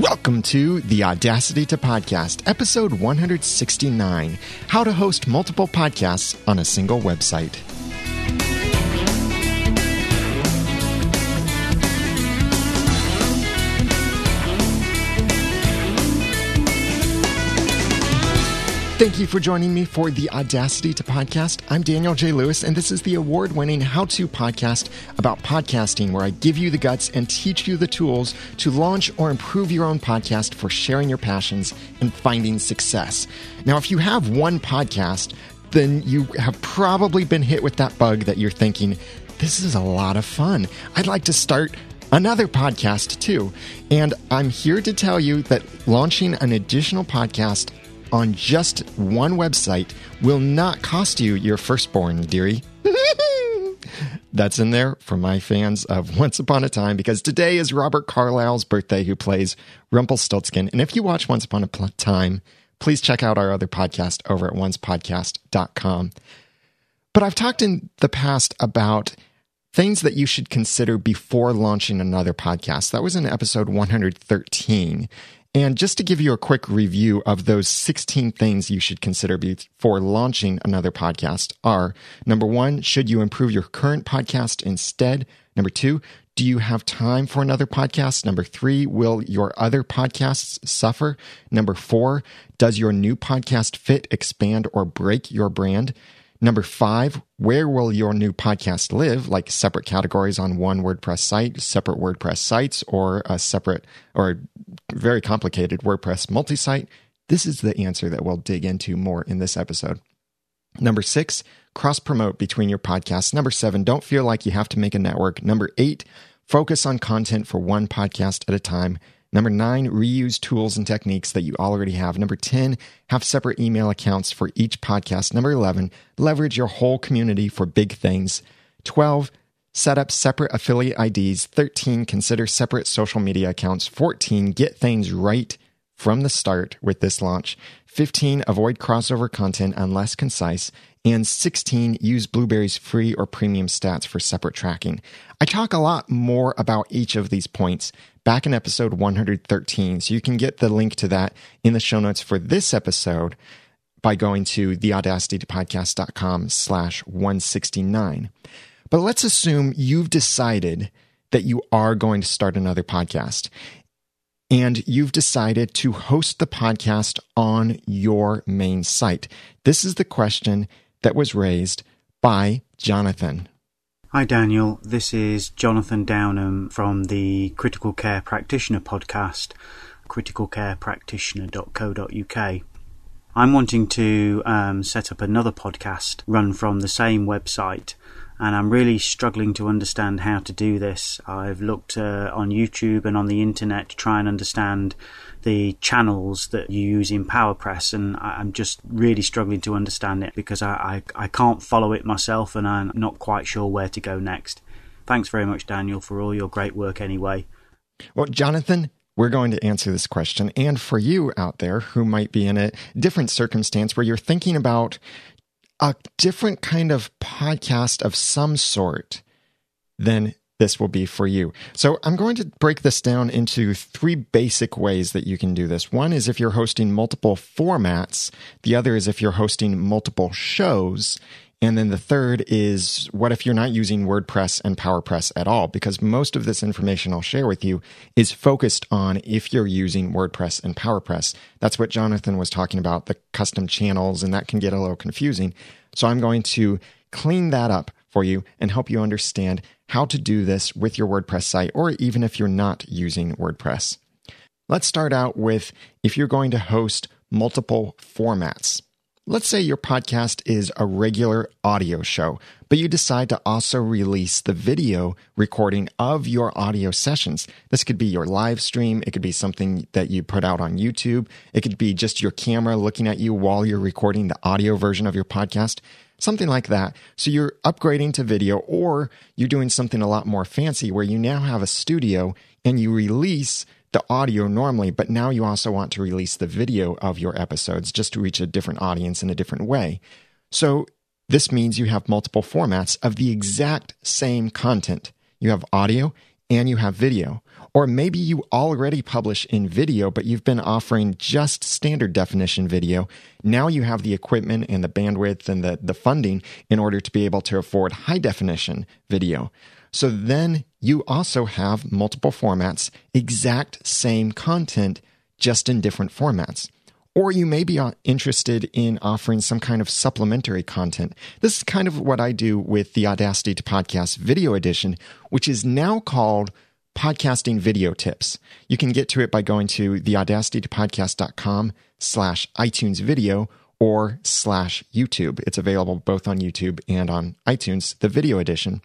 Welcome to the Audacity to Podcast, episode 169 How to Host Multiple Podcasts on a Single Website. Thank you for joining me for the Audacity to Podcast. I'm Daniel J. Lewis, and this is the award winning how to podcast about podcasting, where I give you the guts and teach you the tools to launch or improve your own podcast for sharing your passions and finding success. Now, if you have one podcast, then you have probably been hit with that bug that you're thinking, this is a lot of fun. I'd like to start another podcast too. And I'm here to tell you that launching an additional podcast on just one website will not cost you your firstborn, dearie. That's in there for my fans of Once Upon a Time because today is Robert Carlyle's birthday, who plays Rumpelstiltskin. And if you watch Once Upon a Time, please check out our other podcast over at oncepodcast.com. But I've talked in the past about things that you should consider before launching another podcast. That was in episode 113. And just to give you a quick review of those 16 things you should consider before launching another podcast are number one, should you improve your current podcast instead? Number two, do you have time for another podcast? Number three, will your other podcasts suffer? Number four, does your new podcast fit, expand, or break your brand? Number five, where will your new podcast live? Like separate categories on one WordPress site, separate WordPress sites, or a separate or very complicated WordPress multi site? This is the answer that we'll dig into more in this episode. Number six, cross promote between your podcasts. Number seven, don't feel like you have to make a network. Number eight, focus on content for one podcast at a time. Number nine, reuse tools and techniques that you already have. Number 10, have separate email accounts for each podcast. Number 11, leverage your whole community for big things. 12, set up separate affiliate IDs. 13, consider separate social media accounts. 14, get things right from the start with this launch. 15, avoid crossover content unless concise. And 16, use Blubrry's free or premium stats for separate tracking. I talk a lot more about each of these points back in episode 113. So you can get the link to that in the show notes for this episode by going to theaudacitypodcast.com slash 169. But let's assume you've decided that you are going to start another podcast and you've decided to host the podcast on your main site. This is the question that was raised by Jonathan. Hi, Daniel. This is Jonathan Downham from the Critical Care Practitioner podcast, criticalcarepractitioner.co.uk. I'm wanting to um, set up another podcast run from the same website, and I'm really struggling to understand how to do this. I've looked uh, on YouTube and on the internet to try and understand the channels that you use in PowerPress, and I'm just really struggling to understand it because I, I, I can't follow it myself, and I'm not quite sure where to go next. Thanks very much, Daniel, for all your great work anyway. Well, Jonathan, we're going to answer this question. And for you out there who might be in a different circumstance where you're thinking about a different kind of podcast of some sort, then this will be for you. So I'm going to break this down into three basic ways that you can do this. One is if you're hosting multiple formats, the other is if you're hosting multiple shows. And then the third is what if you're not using WordPress and PowerPress at all? Because most of this information I'll share with you is focused on if you're using WordPress and PowerPress. That's what Jonathan was talking about, the custom channels, and that can get a little confusing. So I'm going to clean that up for you and help you understand how to do this with your WordPress site, or even if you're not using WordPress. Let's start out with if you're going to host multiple formats. Let's say your podcast is a regular audio show, but you decide to also release the video recording of your audio sessions. This could be your live stream. It could be something that you put out on YouTube. It could be just your camera looking at you while you're recording the audio version of your podcast something like that. So you're upgrading to video, or you're doing something a lot more fancy where you now have a studio and you release the audio normally, but now you also want to release the video of your episodes just to reach a different audience in a different way. So this means you have multiple formats of the exact same content. You have audio and you have video. Or maybe you already publish in video, but you've been offering just standard definition video. Now you have the equipment and the bandwidth and the, the funding in order to be able to afford high definition video. So then you also have multiple formats, exact same content, just in different formats. Or you may be uh, interested in offering some kind of supplementary content. This is kind of what I do with the Audacity to Podcast video edition, which is now called podcasting video tips. You can get to it by going to theaudacitytopodcast.com slash iTunes video or slash YouTube. It's available both on YouTube and on iTunes, the video edition.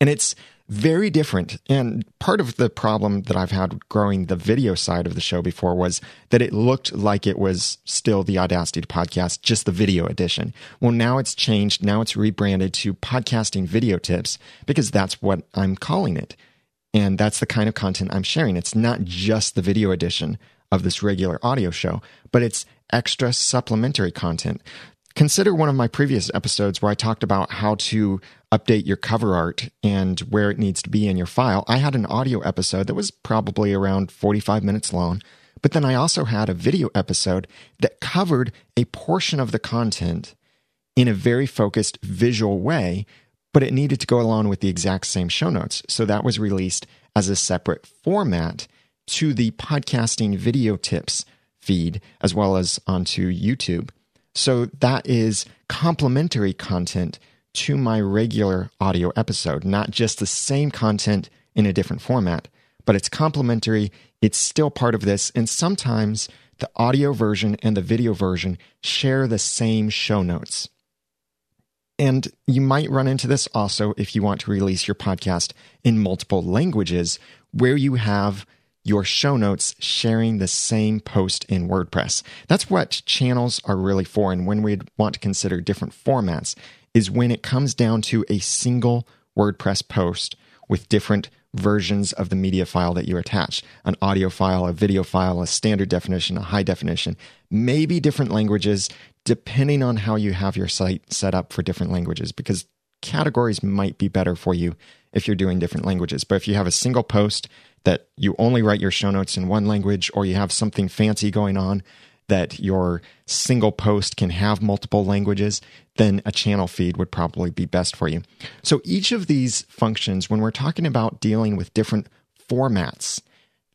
And it's very different. And part of the problem that I've had growing the video side of the show before was that it looked like it was still the Audacity podcast, just the video edition. Well, now it's changed. Now it's rebranded to podcasting video tips because that's what I'm calling it. And that's the kind of content I'm sharing. It's not just the video edition of this regular audio show, but it's extra supplementary content. Consider one of my previous episodes where I talked about how to update your cover art and where it needs to be in your file. I had an audio episode that was probably around 45 minutes long, but then I also had a video episode that covered a portion of the content in a very focused visual way, but it needed to go along with the exact same show notes. So that was released as a separate format to the podcasting video tips feed as well as onto YouTube. So that is complementary content to my regular audio episode, not just the same content in a different format, but it's complementary. It's still part of this. And sometimes the audio version and the video version share the same show notes. And you might run into this also if you want to release your podcast in multiple languages where you have your show notes sharing the same post in WordPress. That's what channels are really for. And when we want to consider different formats, is when it comes down to a single WordPress post with different versions of the media file that you attach an audio file, a video file, a standard definition, a high definition, maybe different languages, depending on how you have your site set up for different languages, because categories might be better for you if you're doing different languages. But if you have a single post that you only write your show notes in one language, or you have something fancy going on that your single post can have multiple languages, then a channel feed would probably be best for you. So each of these functions, when we're talking about dealing with different formats,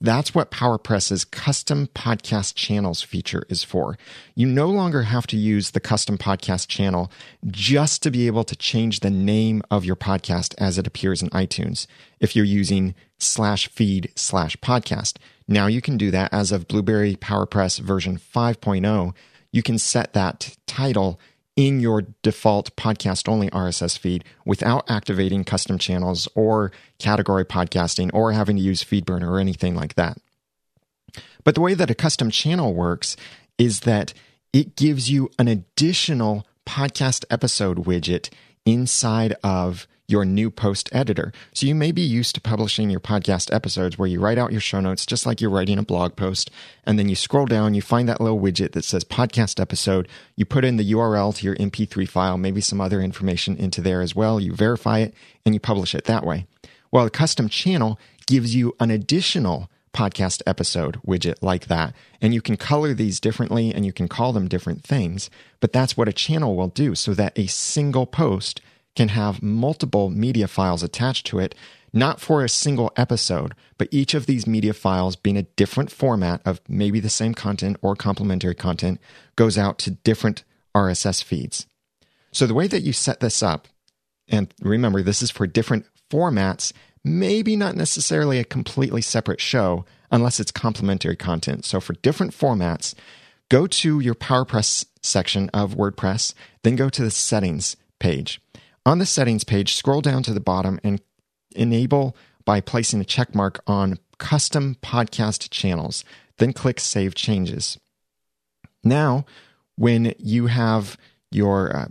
that's what PowerPress's custom podcast channels feature is for. You no longer have to use the custom podcast channel just to be able to change the name of your podcast as it appears in iTunes if you're using slash feed slash podcast. Now you can do that as of Blubrry PowerPress version 5.0. You can set that title in your default podcast only RSS feed without activating custom channels or category podcasting or having to use FeedBurner or anything like that. But the way that a custom channel works is that it gives you an additional podcast episode widget inside of your new post editor. So you may be used to publishing your podcast episodes where you write out your show notes just like you're writing a blog post. And then you scroll down, you find that little widget that says podcast episode. You put in the URL to your MP3 file, maybe some other information into there as well. You verify it and you publish it that way. Well, a custom channel gives you an additional podcast episode widget like that. And you can color these differently and you can call them different things. But that's what a channel will do so that a single post can have multiple media files attached to it, not for a single episode, but each of these media files being a different format of maybe the same content or complementary content goes out to different RSS feeds. So the way that you set this up, and remember, this is for different formats, maybe not necessarily a completely separate show unless it's complementary content. So for different formats, go to your PowerPress section of WordPress, then go to the settings page. On the settings page, scroll down to the bottom and enable by placing a check mark on custom podcast channels. Then click Save Changes. Now, when you have your uh,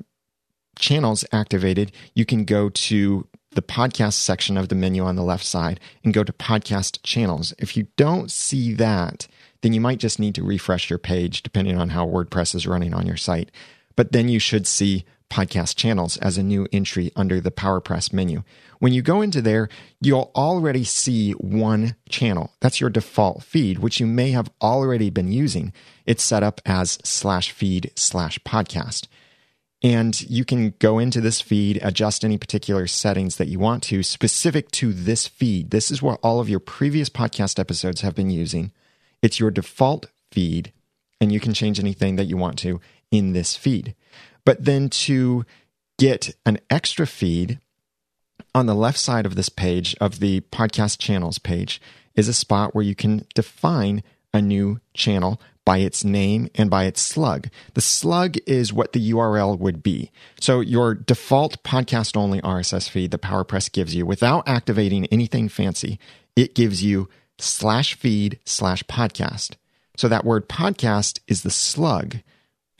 channels activated, you can go to the podcast section of the menu on the left side and go to podcast channels. If you don't see that, then you might just need to refresh your page depending on how WordPress is running on your site. But then you should see podcast channels as a new entry under the PowerPress menu. When you go into there, you'll already see one channel. That's your default feed, which you may have already been using. It's set up as slash feed slash podcast. And you can go into this feed, adjust any particular settings that you want to specific to this feed. This is what all of your previous podcast episodes have been using. It's your default feed, and you can change anything that you want to in this feed. But then to get an extra feed, on the left side of this page, of the podcast channels page, is a spot where you can define a new channel by its name and by its slug. The slug is what the URL would be. So your default podcast only RSS feed that PowerPress gives you without activating anything fancy, it gives you slash feed slash podcast. So that word podcast is the slug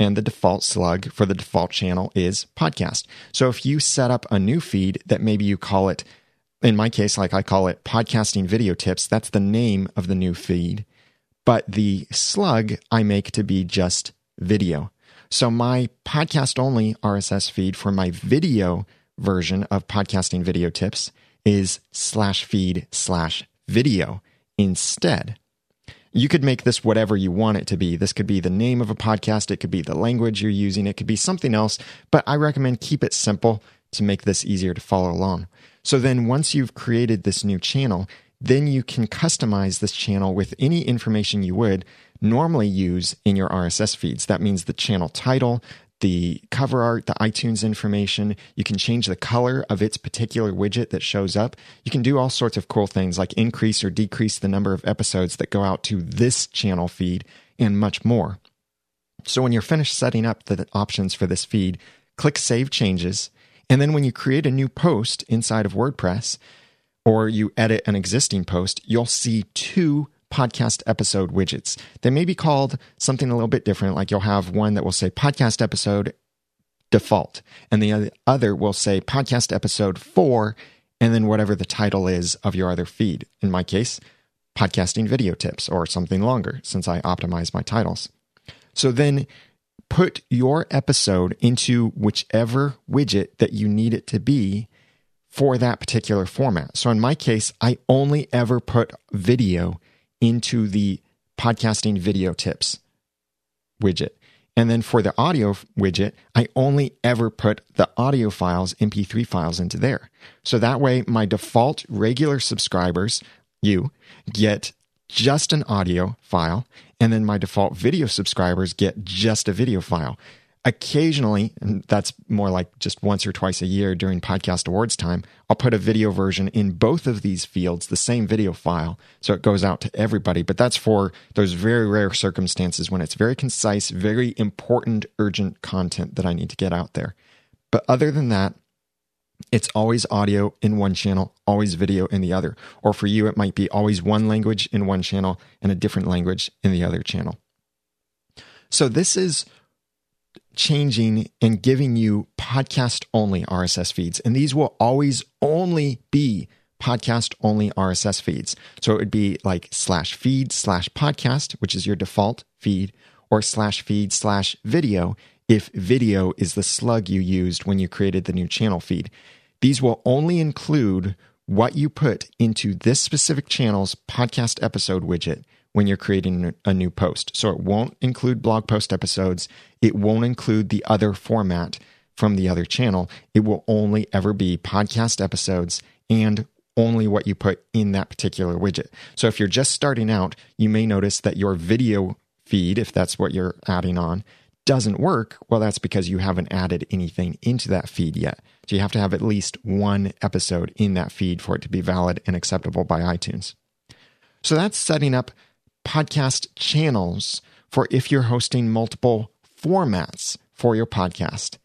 and the default slug for the default channel is podcast. So if you set up a new feed that maybe you call it, in my case, like I call it podcasting video tips, that's the name of the new feed but the slug I make to be just video. So my podcast only RSS feed for my video version of podcasting video tips is slash feed slash video instead. You could make this whatever you want it to be. This could be the name of a podcast, it could be the language you're using, it could be something else, but I recommend keep it simple to make this easier to follow along. So then once you've created this new channel, then you can customize this channel with any information you would normally use in your RSS feeds. That means the channel title, the cover art, the iTunes information. You can change the color of its particular widget that shows up. You can do all sorts of cool things like increase or decrease the number of episodes that go out to this channel feed and much more. So when you're finished setting up the options for this feed, click Save Changes. And then when you create a new post inside of WordPress, or you edit an existing post, you'll see two podcast episode widgets. They may be called something a little bit different, like you'll have one that will say podcast episode default, and the other will say podcast episode four, and then whatever the title is of your other feed. In my case, podcasting video tips or something longer, since I optimize my titles. So then put your episode into whichever widget that you need it to be for that particular format. So in my case, I only ever put video into the podcasting video tips widget. And then for the audio widget, I only ever put the audio files, MP3 files into there. So that way, my default regular subscribers, you, get just an audio file. And then my default video subscribers get just a video file. Occasionally, and that's more like just once or twice a year during podcast awards time, I'll put a video version in both of these fields, the same video file, so it goes out to everybody. But that's for those very rare circumstances when it's very concise, very important, urgent content that I need to get out there. But other than that, it's always audio in one channel, always video in the other. Or for you, it might be always one language in one channel and a different language in the other channel. So, this is changing and giving you podcast only RSS feeds. And these will always only be podcast only RSS feeds. So it would be like slash feed slash podcast, which is your default feed, or slash feed slash video if video is the slug you used when you created the new channel feed. These will only include what you put into this specific channel's podcast episode widget when you're creating a new post. So it won't include blog post episodes. It won't include the other format from the other channel. It will only ever be podcast episodes and only what you put in that particular widget. So if you're just starting out, you may notice that your video feed, if that's what you're adding on, doesn't work. Well, that's because you haven't added anything into that feed yet. So you have to have at least one episode in that feed for it to be valid and acceptable by iTunes. So that's setting up podcast channels for if you're hosting multiple formats for your podcast,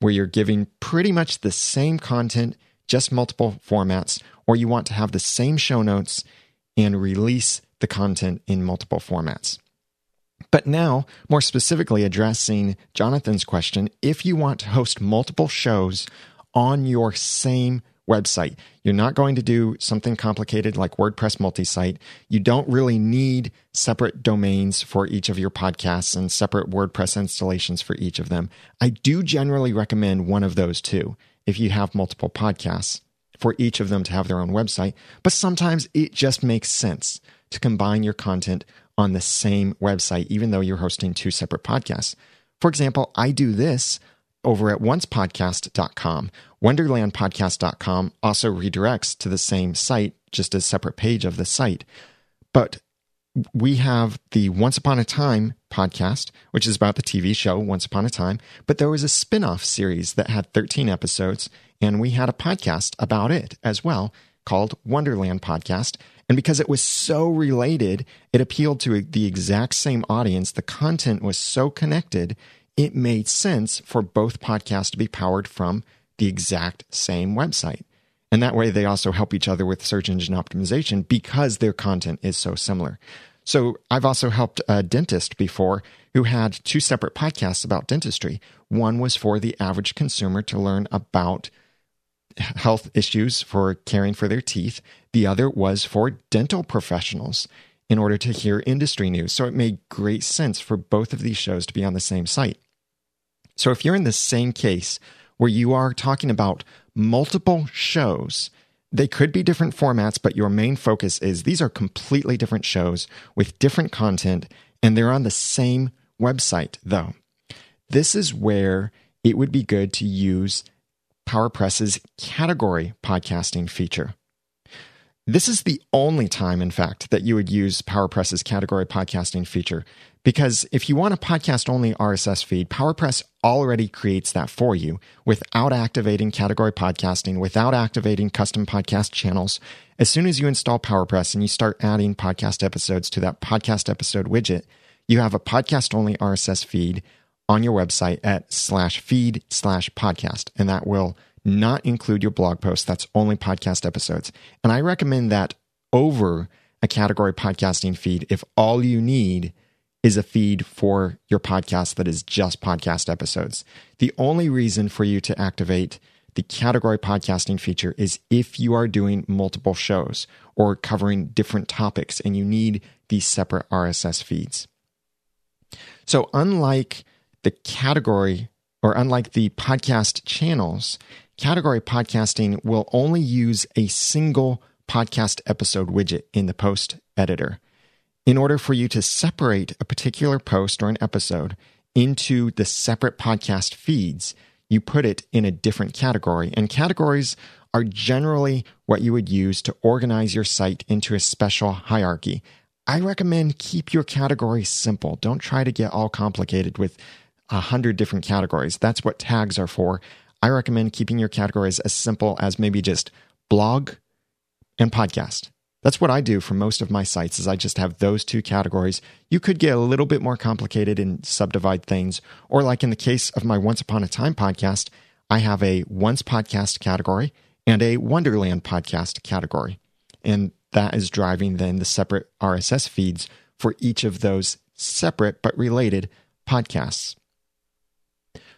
where you're giving pretty much the same content, just multiple formats, or you want to have the same show notes and release the content in multiple formats. But now, more specifically addressing Jonathan's question, if you want to host multiple shows on your same website. You're not going to do something complicated like WordPress multisite. You don't really need separate domains for each of your podcasts and separate WordPress installations for each of them. I do generally recommend one of those two if you have multiple podcasts for each of them to have their own website, but sometimes it just makes sense to combine your content on the same website, even though you're hosting two separate podcasts. For example, I do this over at oncepodcast.com. Wonderlandpodcast.com also redirects to the same site, just a separate page of the site. But we have the Once Upon a Time podcast, which is about the TV show Once Upon a Time. But there was a spin off series that had 13 episodes, and we had a podcast about it as well called Wonderland Podcast. And because it was so related, it appealed to the exact same audience. The content was so connected, it made sense for both podcasts to be powered from the exact same website. And that way, they also help each other with search engine optimization because their content is so similar. So, I've also helped a dentist before who had two separate podcasts about dentistry. One was for the average consumer to learn about health issues for caring for their teeth, the other was for dental professionals in order to hear industry news. So, it made great sense for both of these shows to be on the same site. So, if you're in the same case where you are talking about multiple shows. They could be different formats, but your main focus is these are completely different shows with different content, and they're on the same website, though. This is where it would be good to use PowerPress's category podcasting feature. This is the only time, in fact, that you would use PowerPress's category podcasting feature. Because if you want a podcast only RSS feed, PowerPress already creates that for you without activating category podcasting, without activating custom podcast channels. As soon as you install PowerPress and you start adding podcast episodes to that podcast episode widget, you have a podcast only RSS feed on your website at slash feed slash podcast. And that will not include your blog post. That's only podcast episodes. And I recommend that over a category podcasting feed if all you need is a feed for your podcast that is just podcast episodes. The only reason for you to activate the category podcasting feature is if you are doing multiple shows or covering different topics and you need these separate RSS feeds. So, unlike the category or unlike the podcast channels, category podcasting will only use a single podcast episode widget in the post editor. In order for you to separate a particular post or an episode into the separate podcast feeds, you put it in a different category. And categories are generally what you would use to organize your site into a special hierarchy. I recommend keep your categories simple. Don't try to get all complicated with a hundred different categories. That's what tags are for. I recommend keeping your categories as simple as maybe just blog and podcast. That's what I do for most of my sites is I just have those two categories. You could get a little bit more complicated and subdivide things. Or like in the case of my Once Upon a Time podcast, I have a once podcast category and a Wonderland podcast category. And that is driving then the separate RSS feeds for each of those separate but related podcasts.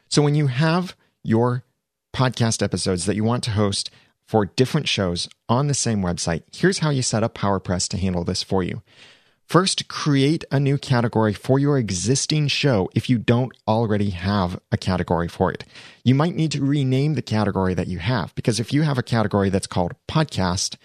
So when you have your podcast episodes that you want to host for different shows on the same website, here's how you set up PowerPress to handle this for you. First, create a new category for your existing show if you don't already have a category for it. You might need to rename the category that you have because if you have a category that's called podcast,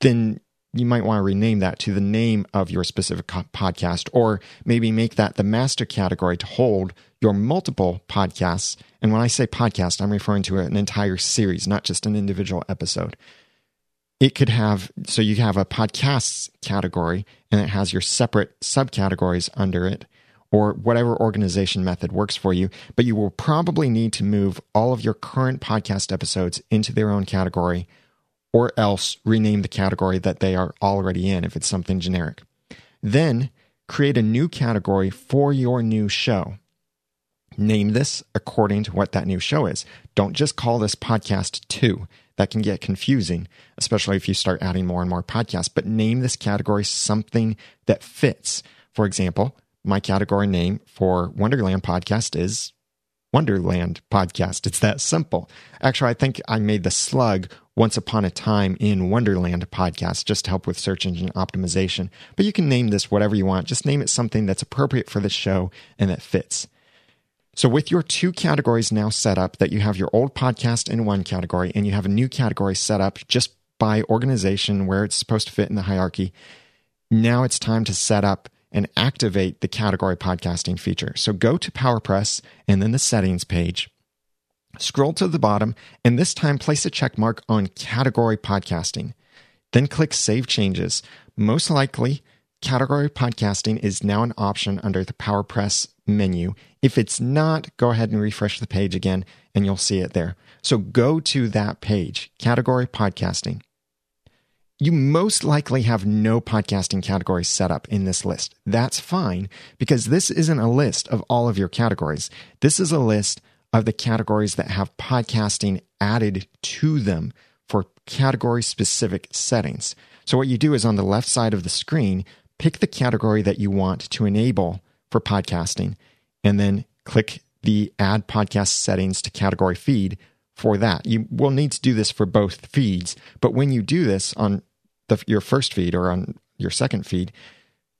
then you might want to rename that to the name of your specific podcast, or maybe make that the master category to hold your multiple podcasts. And when I say podcast, I'm referring to an entire series, not just an individual episode. It could have, so you have a podcasts category and it has your separate subcategories under it, or whatever organization method works for you. But you will probably need to move all of your current podcast episodes into their own category or else rename the category that they are already in if it's something generic. Then create a new category for your new show. Name this according to what that new show is. Don't just call this podcast two. That can get confusing, especially if you start adding more and more podcasts, but name this category something that fits. For example, my category name for Wonderland podcast is Wonderland podcast. It's that simple. Actually, I think I made the slug Once Upon a Time in Wonderland podcast just to help with search engine optimization. But you can name this whatever you want. Just name it something that's appropriate for the show and that fits. So, with your two categories now set up, that you have your old podcast in one category and you have a new category set up just by organization where it's supposed to fit in the hierarchy, now it's time to set up and activate the category podcasting feature. So, go to PowerPress and then the settings page. Scroll to the bottom and this time place a check mark on category podcasting. Then click Save Changes. Most likely, category podcasting is now an option under the PowerPress menu. If it's not, go ahead and refresh the page again and you'll see it there. So go to that page, category podcasting. You most likely have no podcasting categories set up in this list. That's fine because this isn't a list of all of your categories. This is a list of the categories that have podcasting added to them for category specific settings. So, what you do is on the left side of the screen, pick the category that you want to enable for podcasting, and then click the Add Podcast Settings to Category Feed for that. You will need to do this for both feeds, but when you do this on the, your first feed or on your second feed,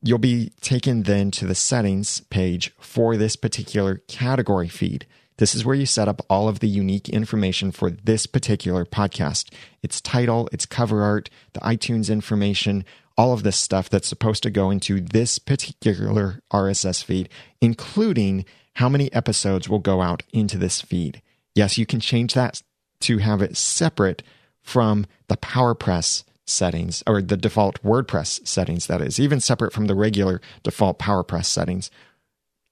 you'll be taken then to the settings page for this particular category feed. This is where you set up all of the unique information for this particular podcast its title, its cover art, the iTunes information, all of this stuff that's supposed to go into this particular RSS feed, including how many episodes will go out into this feed. Yes, you can change that to have it separate from the PowerPress settings or the default WordPress settings, that is, even separate from the regular default PowerPress settings.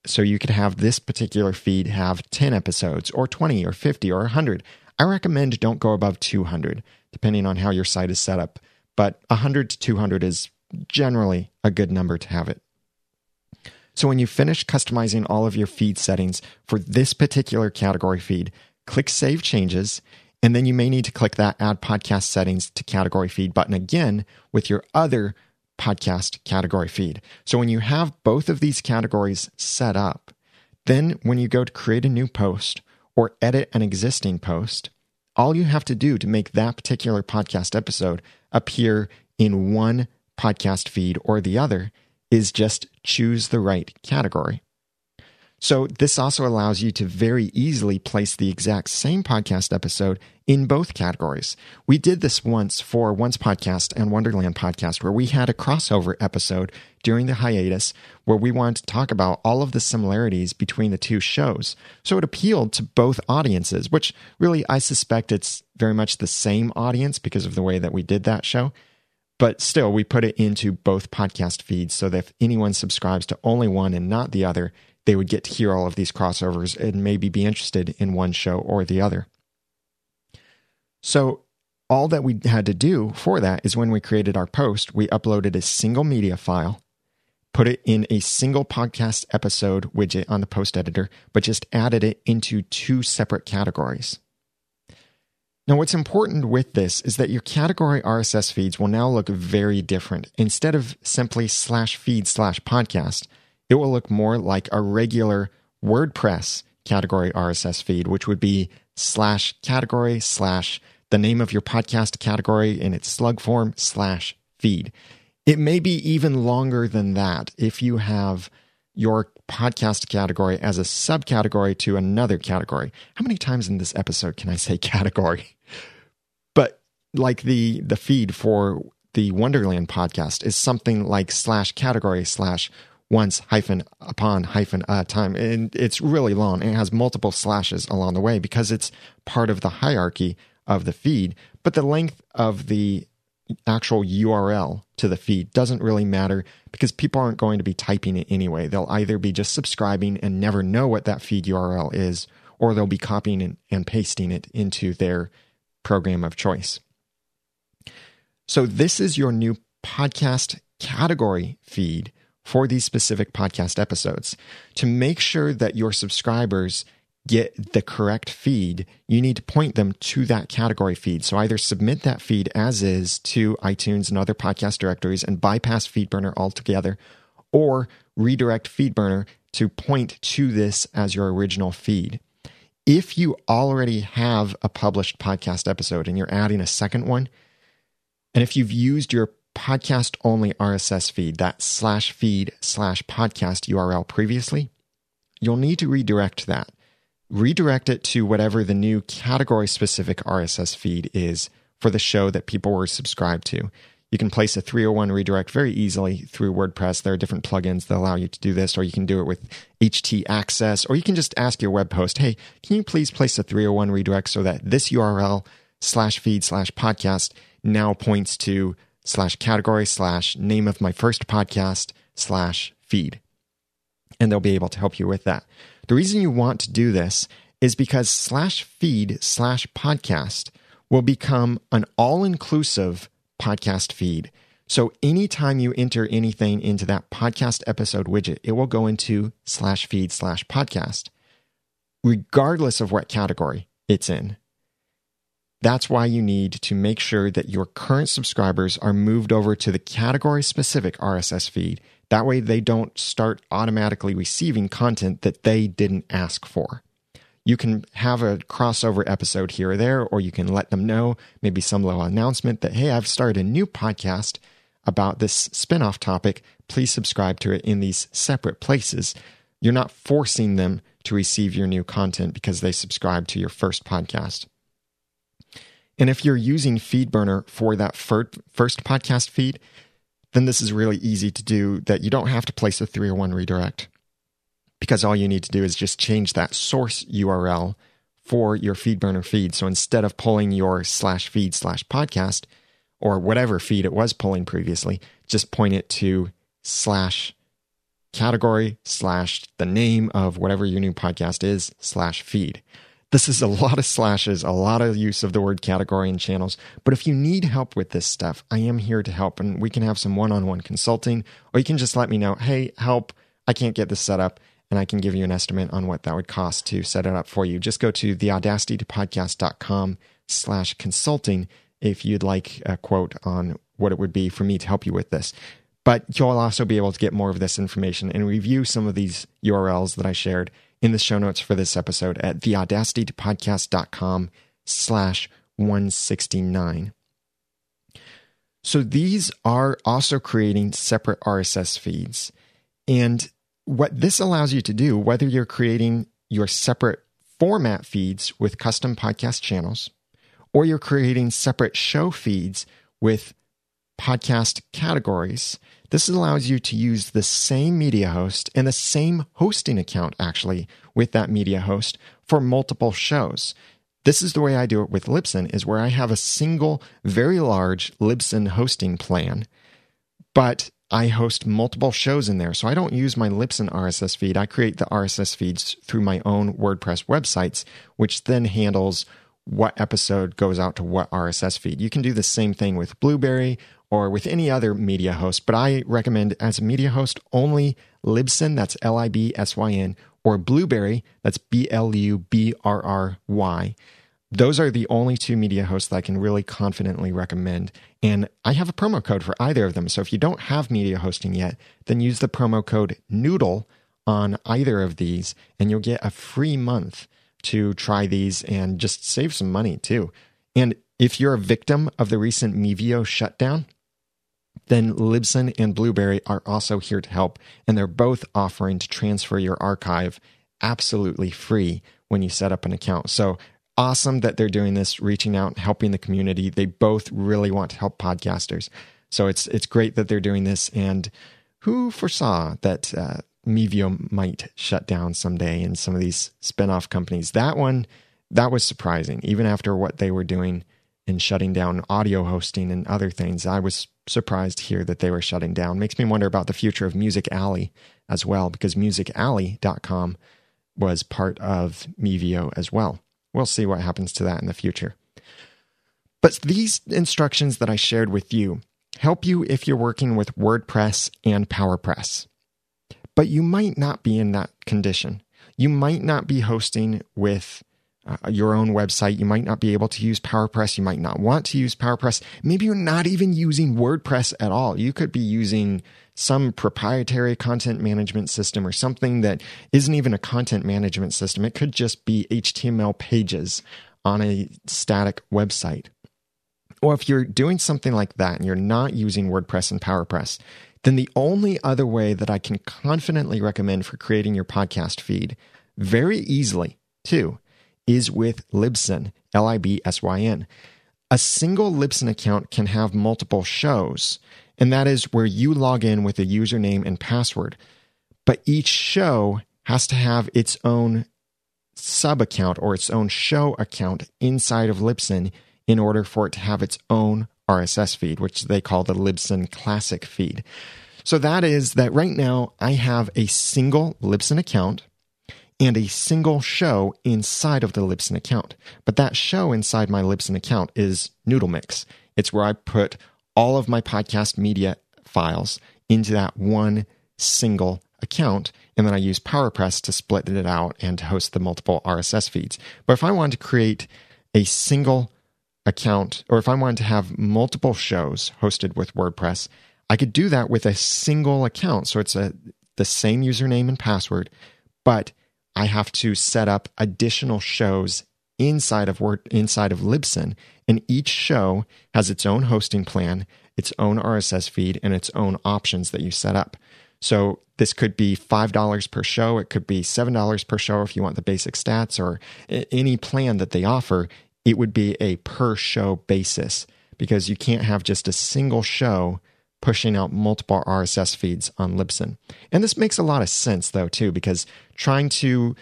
So you could have this particular feed have 10 episodes or 20 or 50 or 100. I recommend don't go above 200, depending on how your site is set up but 100 to 200 is generally a good number to have it. So when you finish customizing all of your feed settings for this particular category feed, click Save Changes, and then you may need to click that Add Podcast Settings to Category Feed button again with your other podcast category feed. So when you have both of these categories set up, then when you go to create a new post or edit an existing post, all you have to do to make that particular podcast episode appear in one podcast feed or the other is just choose the right category. So, this also allows you to very easily place the exact same podcast episode in both categories. We did this once for Once Podcast and Wonderland Podcast, where we had a crossover episode during the hiatus where we wanted to talk about all of the similarities between the two shows. So, it appealed to both audiences, which really I suspect it's very much the same audience because of the way that we did that show. But still, we put it into both podcast feeds so that if anyone subscribes to only one and not the other, they would get to hear all of these crossovers and maybe be interested in one show or the other. So, all that we had to do for that is when we created our post, we uploaded a single media file, put it in a single podcast episode widget on the post editor, but just added it into two separate categories. Now, what's important with this is that your category RSS feeds will now look very different. Instead of simply slash feed slash podcast, it will look more like a regular WordPress category RSS feed, which would be slash category slash the name of your podcast category in its slug form slash feed. It may be even longer than that if you have your podcast category as a subcategory to another category. How many times in this episode can I say category? But like the the feed for the Wonderland podcast is something like slash category slash once hyphen upon hyphen a time. And it's really long and it has multiple slashes along the way because it's part of the hierarchy of the feed. But the length of the actual URL to the feed doesn't really matter because people aren't going to be typing it anyway. They'll either be just subscribing and never know what that feed URL is, or they'll be copying and, and pasting it into their program of choice. So, this is your new podcast category feed for these specific podcast episodes. To make sure that your subscribers get the correct feed, you need to point them to that category feed. So either submit that feed as is to iTunes and other podcast directories and bypass FeedBurner altogether, or redirect FeedBurner to point to this as your original feed. if you already have a published podcast episode and you're adding a second one, and if you've used your podcast only RSS feed, that slash feed slash podcast URL previously, you'll need to redirect that. Redirect it to whatever the new category specific RSS feed is for the show that people were subscribed to. You can place a 301 redirect very easily through WordPress. There are different plugins that allow you to do this, or you can do it with HT Access, or you can just ask your web host, hey, can you please place a 301 redirect so that this URL slash feed slash podcast now points to slash category slash name of my first podcast slash feed. And they'll be able to help you with that. The reason you want to do this is because slash feed slash podcast will become an all inclusive podcast feed. So anytime you enter anything into that podcast episode widget, it will go into slash feed slash podcast, regardless of what category it's in. That's why you need to make sure that your current subscribers are moved over to the category specific RSS feed. That way, they don't start automatically receiving content that they didn't ask for you can have a crossover episode here or there, or you can let them know maybe some little announcement that, hey, I've started a new podcast about this spinoff topic. Please subscribe to it in these separate places. You're not forcing them to receive your new content because they subscribe to your first podcast. And if you're using FeedBurner for that first podcast feed, then this is really easy to do that you don't have to place a 301 redirect because all you need to do is just change that source URL for your FeedBurner feed. So instead of pulling your slash feed slash podcast or whatever feed it was pulling previously, just point it to slash category slash the name of whatever your new podcast is slash feed. This is a lot of slashes, a lot of use of the word category and channels. But if you need help with this stuff, I am here to help and we can have some one on one consulting, or you can just let me know, hey, help, I can't get this set up and I can give you an estimate on what that would cost to set it up for you. Just go to theaudacitytopodcast.com slash consulting if you'd like a quote on what it would be for me to help you with this. But you'll also be able to get more of this information and review some of these URLs that I shared in the show notes for this episode at theaudacitytopodcast.com slash 169. So these are also creating separate RSS feeds. And what this allows you to do, whether you're creating your separate format feeds with custom podcast channels, or you're creating separate show feeds with podcast categories, this allows you to use the same media host and the same hosting account actually with that media host for multiple shows. This is the way I do it with Libsyn is where I have a single very large Libsyn hosting plan, but I host multiple shows in there. So I don't use my Libsyn RSS feed. I create the RSS feeds through my own WordPress websites, which then handles what episode goes out to what RSS feed. You can do the same thing with Blubrry or with any other media host, but I recommend as a media host only Libsyn, that's L I B S Y N, or Blubrry, that's B L U B R R Y those are the only two media hosts that I can really confidently recommend. And I have a promo code for either of them. So if you don't have media hosting yet, then use the promo code Noodle on either of these, and you'll get a free month to try these and just save some money too. And if you're a victim of the recent Mevio shutdown, then Libsyn and Blubrry are also here to help, and they're both offering to transfer your archive absolutely free when you set up an account. So awesome that they're doing this, reaching out, helping the community. They both really want to help podcasters. So it's it's great that they're doing this. And who foresaw that uh, Mevio might shut down someday and some of these spinoff companies? That one, that was surprising. Even after what they were doing in shutting down audio hosting and other things, I was surprised to hear that they were shutting down. Makes me wonder about the future of Music Alley as well, because musicalley.com was part of Mevio as well. We'll see what happens to that in the future. But these instructions that I shared with you help you if you're working with WordPress and PowerPress. But you might not be in that condition. You might not be hosting with uh, your own website. You might not be able to use PowerPress. You might not want to use PowerPress. Maybe you're not even using WordPress at all. You could be using some proprietary content management system or something that isn't even a content management system. It could just be HTML pages on a static website. Or if you're doing something like that and you're not using WordPress and PowerPress, then the only other way that I can confidently recommend for creating your podcast feed very easily, too, is with Libsyn, L I B S Y N. A single Libsyn account can have multiple shows, and that is where you log in with a username and password. But each show has to have its own sub account or its own show account inside of Libsyn in order for it to have its own RSS feed, which they call the Libsyn Classic feed. So that is that right now I have a single Libsyn account and a single show inside of the Libsyn account. But that show inside my Libsyn account is Noodle Mix. It's where I put all of my podcast media files into that one single account. And then I use PowerPress to split it out and to host the multiple RSS feeds. But if I wanted to create a single account, or if I wanted to have multiple shows hosted with WordPress, I could do that with a single account. So it's a the same username and password, but I have to set up additional shows inside of Word inside of Libsyn, and each show has its own hosting plan, its own RSS feed, and its own options that you set up. So this could be $5 per show. It could be $7 per show if you want the basic stats or any plan that they offer. It would be a per show basis because you can't have just a single show pushing out multiple RSS feeds on Libsyn. And this makes a lot of sense, though, too, because trying to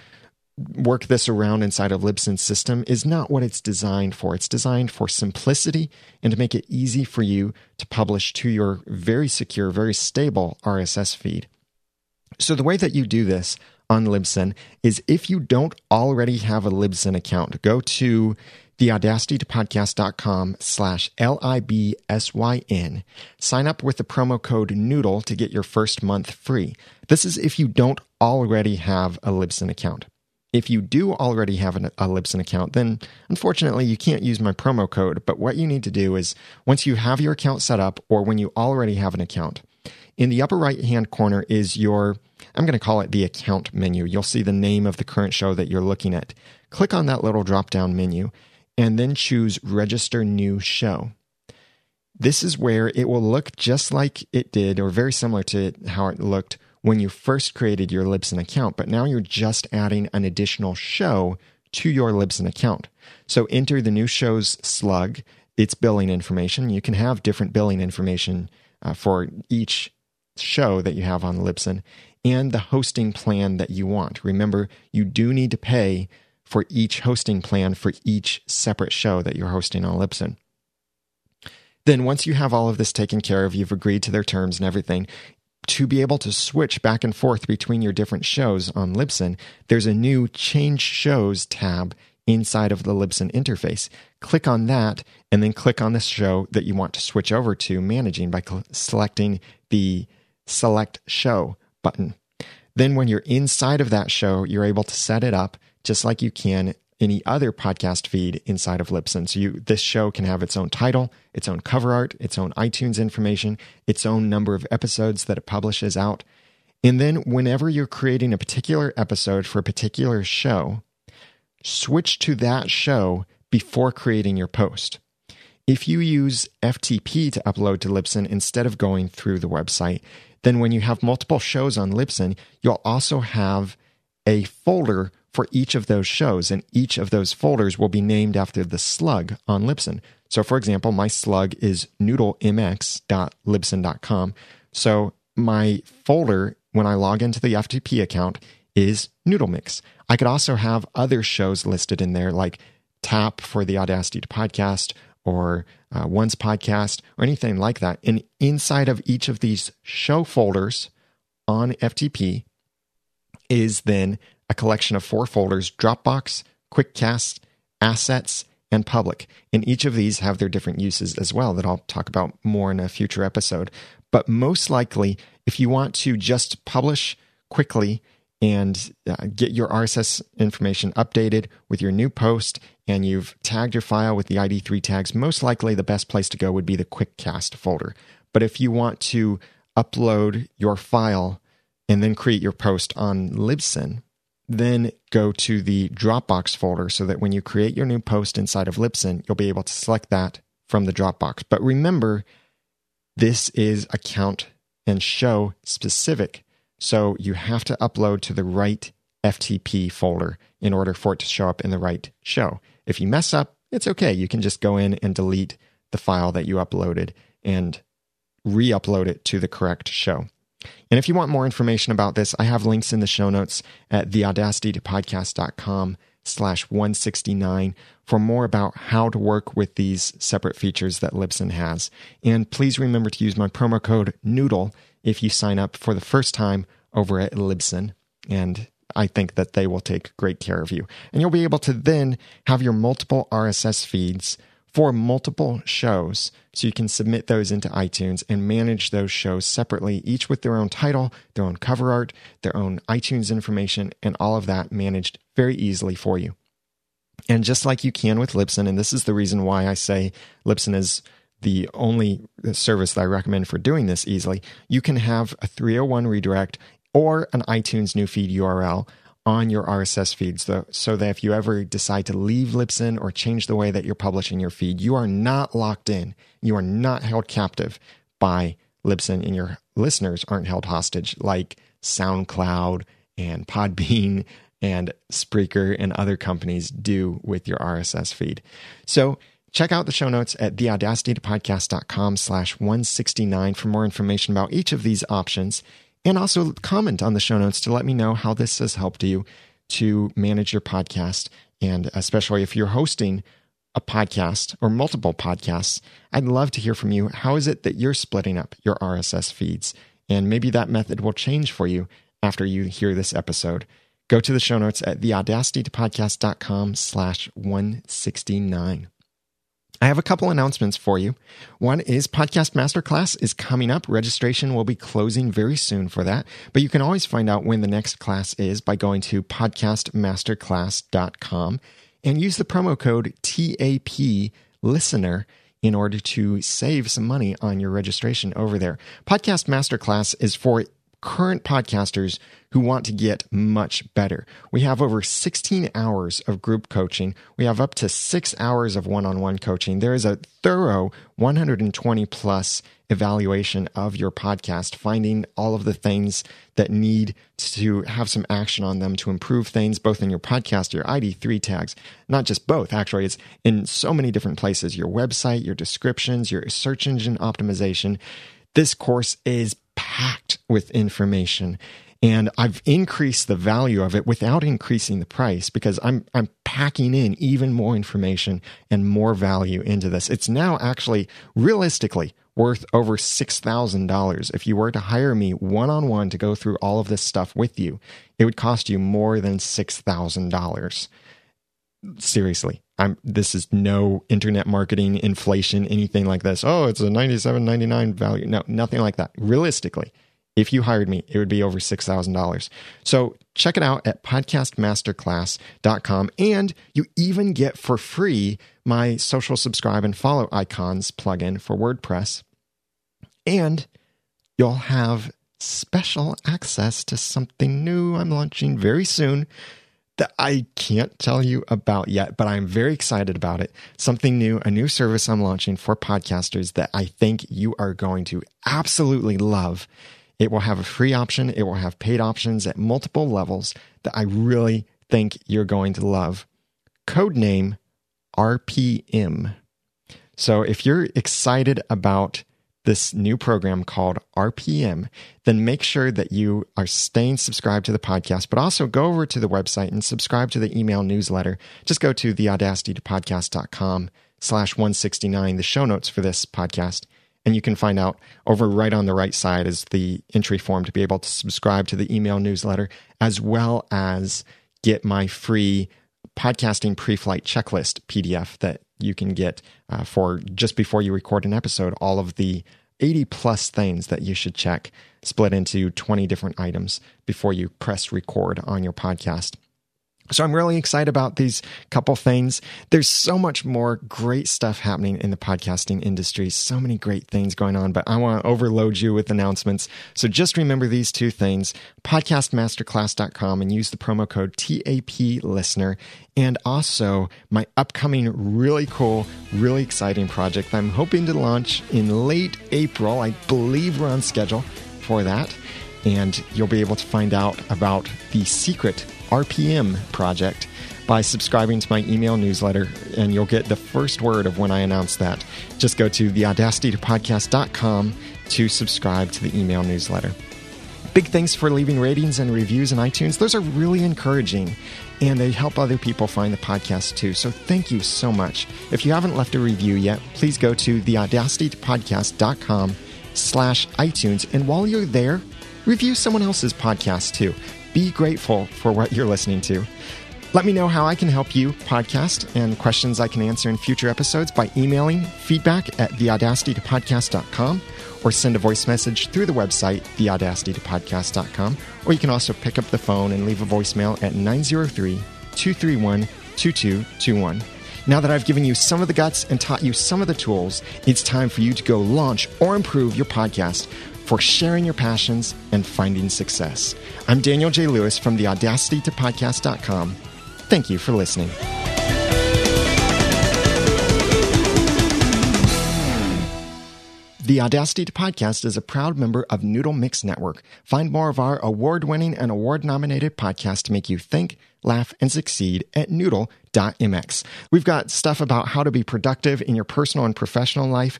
work this around inside of Libsyn's system is not what it's designed for. It's designed for simplicity and to make it easy for you to publish to your very secure, very stable RSS feed. So, the way that you do this on Libsyn is if you don't already have a Libsyn account, go to theaudacitytopodcast.com slash L-I-B-S-Y-N. Sign up with the promo code NOODLE to get your first month free. This is if you don't already have a Libsyn account. If you do already have an, a Libsyn account, then unfortunately you can't use my promo code. But what you need to do is once you have your account set up or when you already have an account, in the upper right hand corner is your, I'm going to call it the account menu. You'll see the name of the current show that you're looking at. Click on that little drop down menu and then choose Register New Show. This is where it will look just like it did, or very similar to how it looked when you first created your Libsyn account, but now you're just adding an additional show to your Libsyn account. So enter the new show's slug, its billing information. You can have different billing information uh, for each show that you have on Libsyn and the hosting plan that you want. Remember, you do need to pay for each hosting plan for each separate show that you're hosting on Libsyn. Then, once you have all of this taken care of, you've agreed to their terms and everything, to be able to switch back and forth between your different shows on Libsyn, there's a new Change Shows tab inside of the Libsyn interface. Click on that and then click on the show that you want to switch over to managing by cl- selecting the Select Show button. Then, when you're inside of that show, you're able to set it up just like you can any other podcast feed inside of Libsyn. So you, this show can have its own title, its own cover art, its own iTunes information, its own number of episodes that it publishes out. And then whenever you're creating a particular episode for a particular show, switch to that show before creating your post. If you use FTP to upload to Libsyn instead of going through the website, then when you have multiple shows on Libsyn, you'll also have a folder for each of those shows, and each of those folders will be named after the slug on Libsyn. So, for example, my slug is noodlemx.libsyn.com. So, my folder, when I log into the FTP account, is Noodlemix. I could also have other shows listed in there, like Tap for the Audacity to Podcast or uh, Once Podcast or anything like that. And inside of each of these show folders on FTP is then a collection of four folders Dropbox, Quickcast, Assets, and Public. And each of these have their different uses as well that I'll talk about more in a future episode. But most likely, if you want to just publish quickly and uh, get your RSS information updated with your new post and you've tagged your file with the ID3 tags, most likely the best place to go would be the Quickcast folder. But if you want to upload your file and then create your post on Libsyn, then go to the Dropbox folder so that when you create your new post inside of Libsyn, you'll be able to select that from the Dropbox. But remember, this is account and show specific. So you have to upload to the right FTP folder in order for it to show up in the right show. If you mess up, it's okay. You can just go in and delete the file that you uploaded and re upload it to the correct show. And if you want more information about this, I have links in the show notes at theaudacitytopodcast.com slash 169 for more about how to work with these separate features that Libsyn has. And please remember to use my promo code NOODLE if you sign up for the first time over at Libsyn. And I think that they will take great care of you. And you'll be able to then have your multiple RSS feeds for multiple shows. So you can submit those into iTunes and manage those shows separately, each with their own title, their own cover art, their own iTunes information, and all of that managed very easily for you. And just like you can with Libsyn, and this is the reason why I say Libsyn is the only service that I recommend for doing this easily, you can have a 301 redirect or an iTunes new feed URL on your RSS feeds so, so that if you ever decide to leave Libsyn or change the way that you're publishing your feed, you are not locked in. You are not held captive by Libsyn and your listeners aren't held hostage like SoundCloud and Podbean and Spreaker and other companies do with your RSS feed. So Check out the show notes at theaudacitytopodcast.com slash 169 for more information about each of these options. And also comment on the show notes to let me know how this has helped you to manage your podcast. And especially if you're hosting a podcast or multiple podcasts, I'd love to hear from you. How is it that you're splitting up your RSS feeds? And maybe that method will change for you after you hear this episode. Go to the show notes at theaudacitytopodcast.com slash 169. I have a couple announcements for you. One is Podcast Masterclass is coming up. Registration will be closing very soon for that, but you can always find out when the next class is by going to podcastmasterclass.com and use the promo code TAP listener in order to save some money on your registration over there. Podcast Masterclass is for current podcasters who want to get much better. We have over 16 hours of group coaching. We have up to six hours of one on one coaching. There is a thorough 120 plus evaluation of your podcast, finding all of the things that need to have some action on them to improve things, both in your podcast, your ID3 tags, not just both, actually, it's in so many different places your website, your descriptions, your search engine optimization. This course is packed with information and I've increased the value of it without increasing the price because I'm I'm packing in even more information and more value into this. It's now actually realistically worth over $6,000. If you were to hire me one-on-one to go through all of this stuff with you, it would cost you more than $6,000. Seriously. I'm this is no internet marketing inflation anything like this. Oh, it's a 97.99 value. No, nothing like that. Realistically, if you hired me, it would be over $6,000. So check it out at podcastmasterclass.com. And you even get for free my social subscribe and follow icons plugin for WordPress. And you'll have special access to something new I'm launching very soon that I can't tell you about yet, but I'm very excited about it. Something new, a new service I'm launching for podcasters that I think you are going to absolutely love. It will have a free option, it will have paid options at multiple levels that I really think you're going to love. Codename RPM. So if you're excited about this new program called RPM, then make sure that you are staying subscribed to the podcast, but also go over to the website and subscribe to the email newsletter. Just go to theaudacitytopodcast.com slash 169, the show notes for this podcast. And you can find out over right on the right side is the entry form to be able to subscribe to the email newsletter, as well as get my free podcasting pre-flight checklist PDF that you can get uh, for just before you record an episode. All of the 80 plus things that you should check, split into 20 different items before you press record on your podcast. So I'm really excited about these couple things. There's so much more great stuff happening in the podcasting industry, so many great things going on, but I want to overload you with announcements. So just remember these two things, podcastmasterclass.com and use the promo code TAP listener. And also my upcoming really cool, really exciting project I'm hoping to launch in late April. I believe we're on schedule for that. And you'll be able to find out about the secret RPM project by subscribing to my email newsletter, and you'll get the first word of when I announce that. Just go to theaudacitytopodcast.com to subscribe to the email newsletter. Big thanks for leaving ratings and reviews in iTunes. Those are really encouraging and they help other people find the podcast too. So thank you so much. If you haven't left a review yet, please go to theaudacitytopodcast.com slash iTunes. And while you're there, review someone else's podcast too. Be grateful for what you're listening to. Let me know how I can help you podcast and questions I can answer in future episodes by emailing feedback at theaudacitytopodcast.com or send a voice message through the website, theaudacitytopodcast.com. Or you can also pick up the phone and leave a voicemail at 903 231 2221. Now that I've given you some of the guts and taught you some of the tools, it's time for you to go launch or improve your podcast for sharing your passions and finding success. I'm Daniel J. Lewis from the Audacity to Podcast.com. Thank you for listening. The Audacity to Podcast is a proud member of Noodle Mix Network. Find more of our award winning and award nominated podcasts to make you think, laugh, and succeed at noodle.mx. We've got stuff about how to be productive in your personal and professional life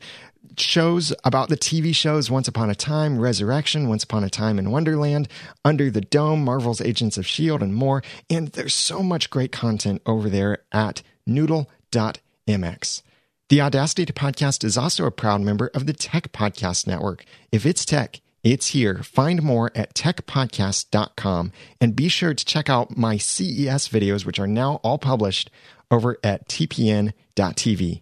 shows about the TV shows Once Upon a Time, Resurrection, Once Upon a Time in Wonderland, Under the Dome, Marvel's Agents of S.H.I.E.L.D., and more. And there's so much great content over there at noodle.mx. The Audacity to Podcast is also a proud member of the Tech Podcast Network. If it's tech, it's here. Find more at techpodcast.com and be sure to check out my CES videos, which are now all published over at tpn.tv.